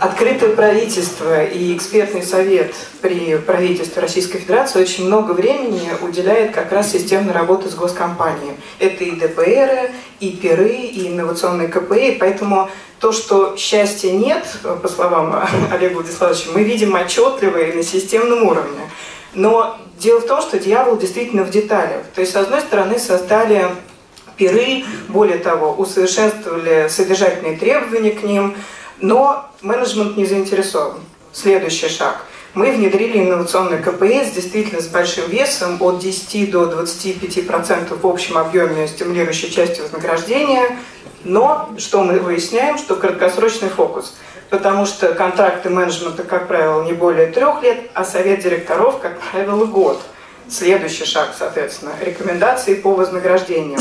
Открытое правительство и экспертный совет при правительстве Российской Федерации очень много времени уделяет как раз системной работе с госкомпаниями. Это и ДПР, и ПИРы, и инновационные КПИ, поэтому то, что счастья нет, по словам Олега Владиславовича, мы видим отчетливо и на системном уровне. Но дело в том, что дьявол действительно в деталях. То есть, с одной стороны, создали пиры, более того, усовершенствовали содержательные требования к ним, но менеджмент не заинтересован. Следующий шаг. Мы внедрили инновационный КПС действительно с большим весом от 10 до 25% в общем объеме стимулирующей части вознаграждения. Но что мы выясняем, что краткосрочный фокус. Потому что контракты менеджмента, как правило, не более трех лет, а совет директоров, как правило, год – Следующий шаг, соответственно, рекомендации по вознаграждениям.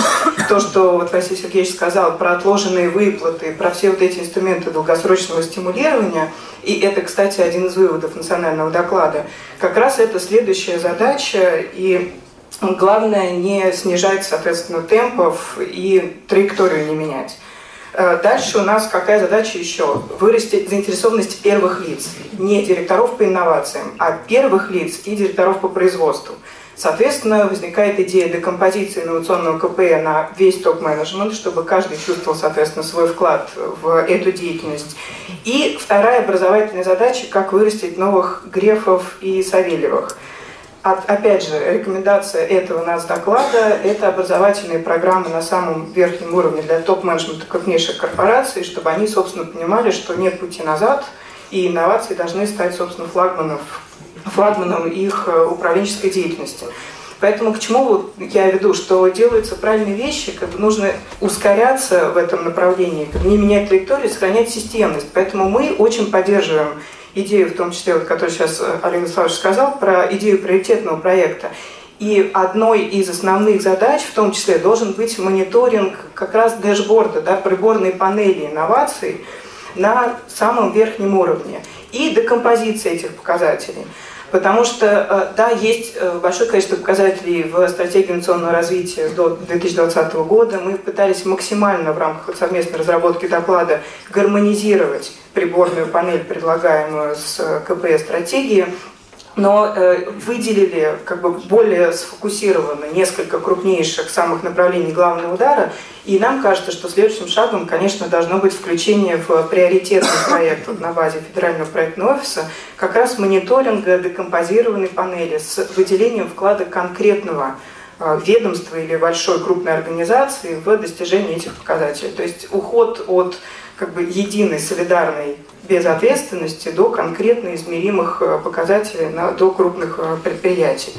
То, что вот Василий Сергеевич сказал про отложенные выплаты, про все вот эти инструменты долгосрочного стимулирования, и это, кстати, один из выводов национального доклада, как раз это следующая задача, и главное не снижать, соответственно, темпов и траекторию не менять. Э, дальше у нас какая задача еще? Вырастить заинтересованность первых лиц. Не директоров по инновациям, а первых лиц и директоров по производству. Соответственно, возникает идея декомпозиции инновационного КП на весь топ-менеджмент, чтобы каждый чувствовал, соответственно, свой вклад в эту деятельность. И вторая образовательная задача, как вырастить новых Грефов и Савельевых. Опять же, рекомендация этого нас доклада – это образовательные программы на самом верхнем уровне для топ-менеджмента крупнейших корпораций, чтобы они, собственно, понимали, что нет пути назад, и инновации должны стать, собственно, флагманов флагманом их э, управленческой деятельности. Поэтому к чему я веду, что делаются правильные вещи, как нужно ускоряться в этом направлении, как не менять траекторию, сохранять системность. Поэтому мы очень поддерживаем идею, в том числе, вот, которую сейчас э, Олег Владиславович сказал, про идею приоритетного проекта. И одной из основных задач, в том числе, должен быть мониторинг как раз дэшборда, да, приборной панели инноваций на самом верхнем уровне и декомпозиция этих показателей. Потому что, э, да, есть э, большое количество показателей в стратегии инновационного развития до 2020 года. Мы пытались максимально в рамках совместной разработки доклада гармонизировать приборную панель, предлагаемую с э, КПС-стратегии, но э, выделили как бы более сфокусированно несколько крупнейших самых направлений главного удара, и нам кажется, что следующим шагом, конечно, должно быть включение в приоритетный проект на базе Федерального проектного офиса как раз мониторинга декомпозированной панели с выделением вклада конкретного ведомства или большой крупной организации в достижение этих показателей. То есть уход от как бы единой солидарной без ответственности до конкретно измеримых э, показателей на, до крупных э, предприятий.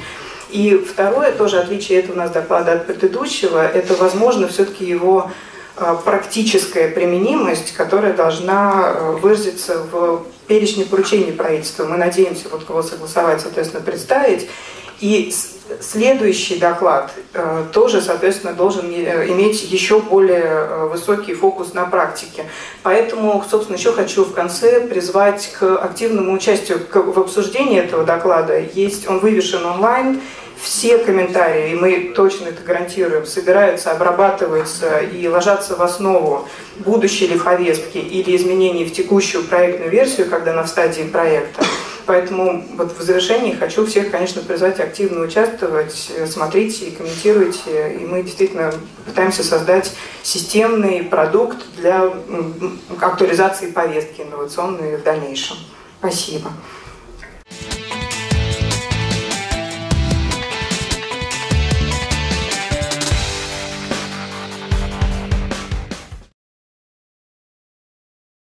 И второе тоже отличие этого у нас доклада от предыдущего, это, возможно, все-таки его э, практическая применимость, которая должна выразиться в перечне поручений правительства. Мы надеемся вот его согласовать, соответственно, представить. И следующий доклад э, тоже, соответственно, должен иметь еще более э, высокий фокус на практике. Поэтому, собственно, еще хочу в конце призвать к активному участию в обсуждении этого доклада. Есть, он вывешен онлайн, все комментарии, и мы точно это гарантируем, собираются, обрабатываются и ложатся в основу будущей ли повестки или изменений в текущую проектную версию, когда на стадии проекта. Поэтому вот в завершении хочу всех, конечно, призвать активно участвовать, э, смотрите и комментируйте. И мы действительно пытаемся создать системный продукт для актуализации повестки инновационной в дальнейшем. Спасибо.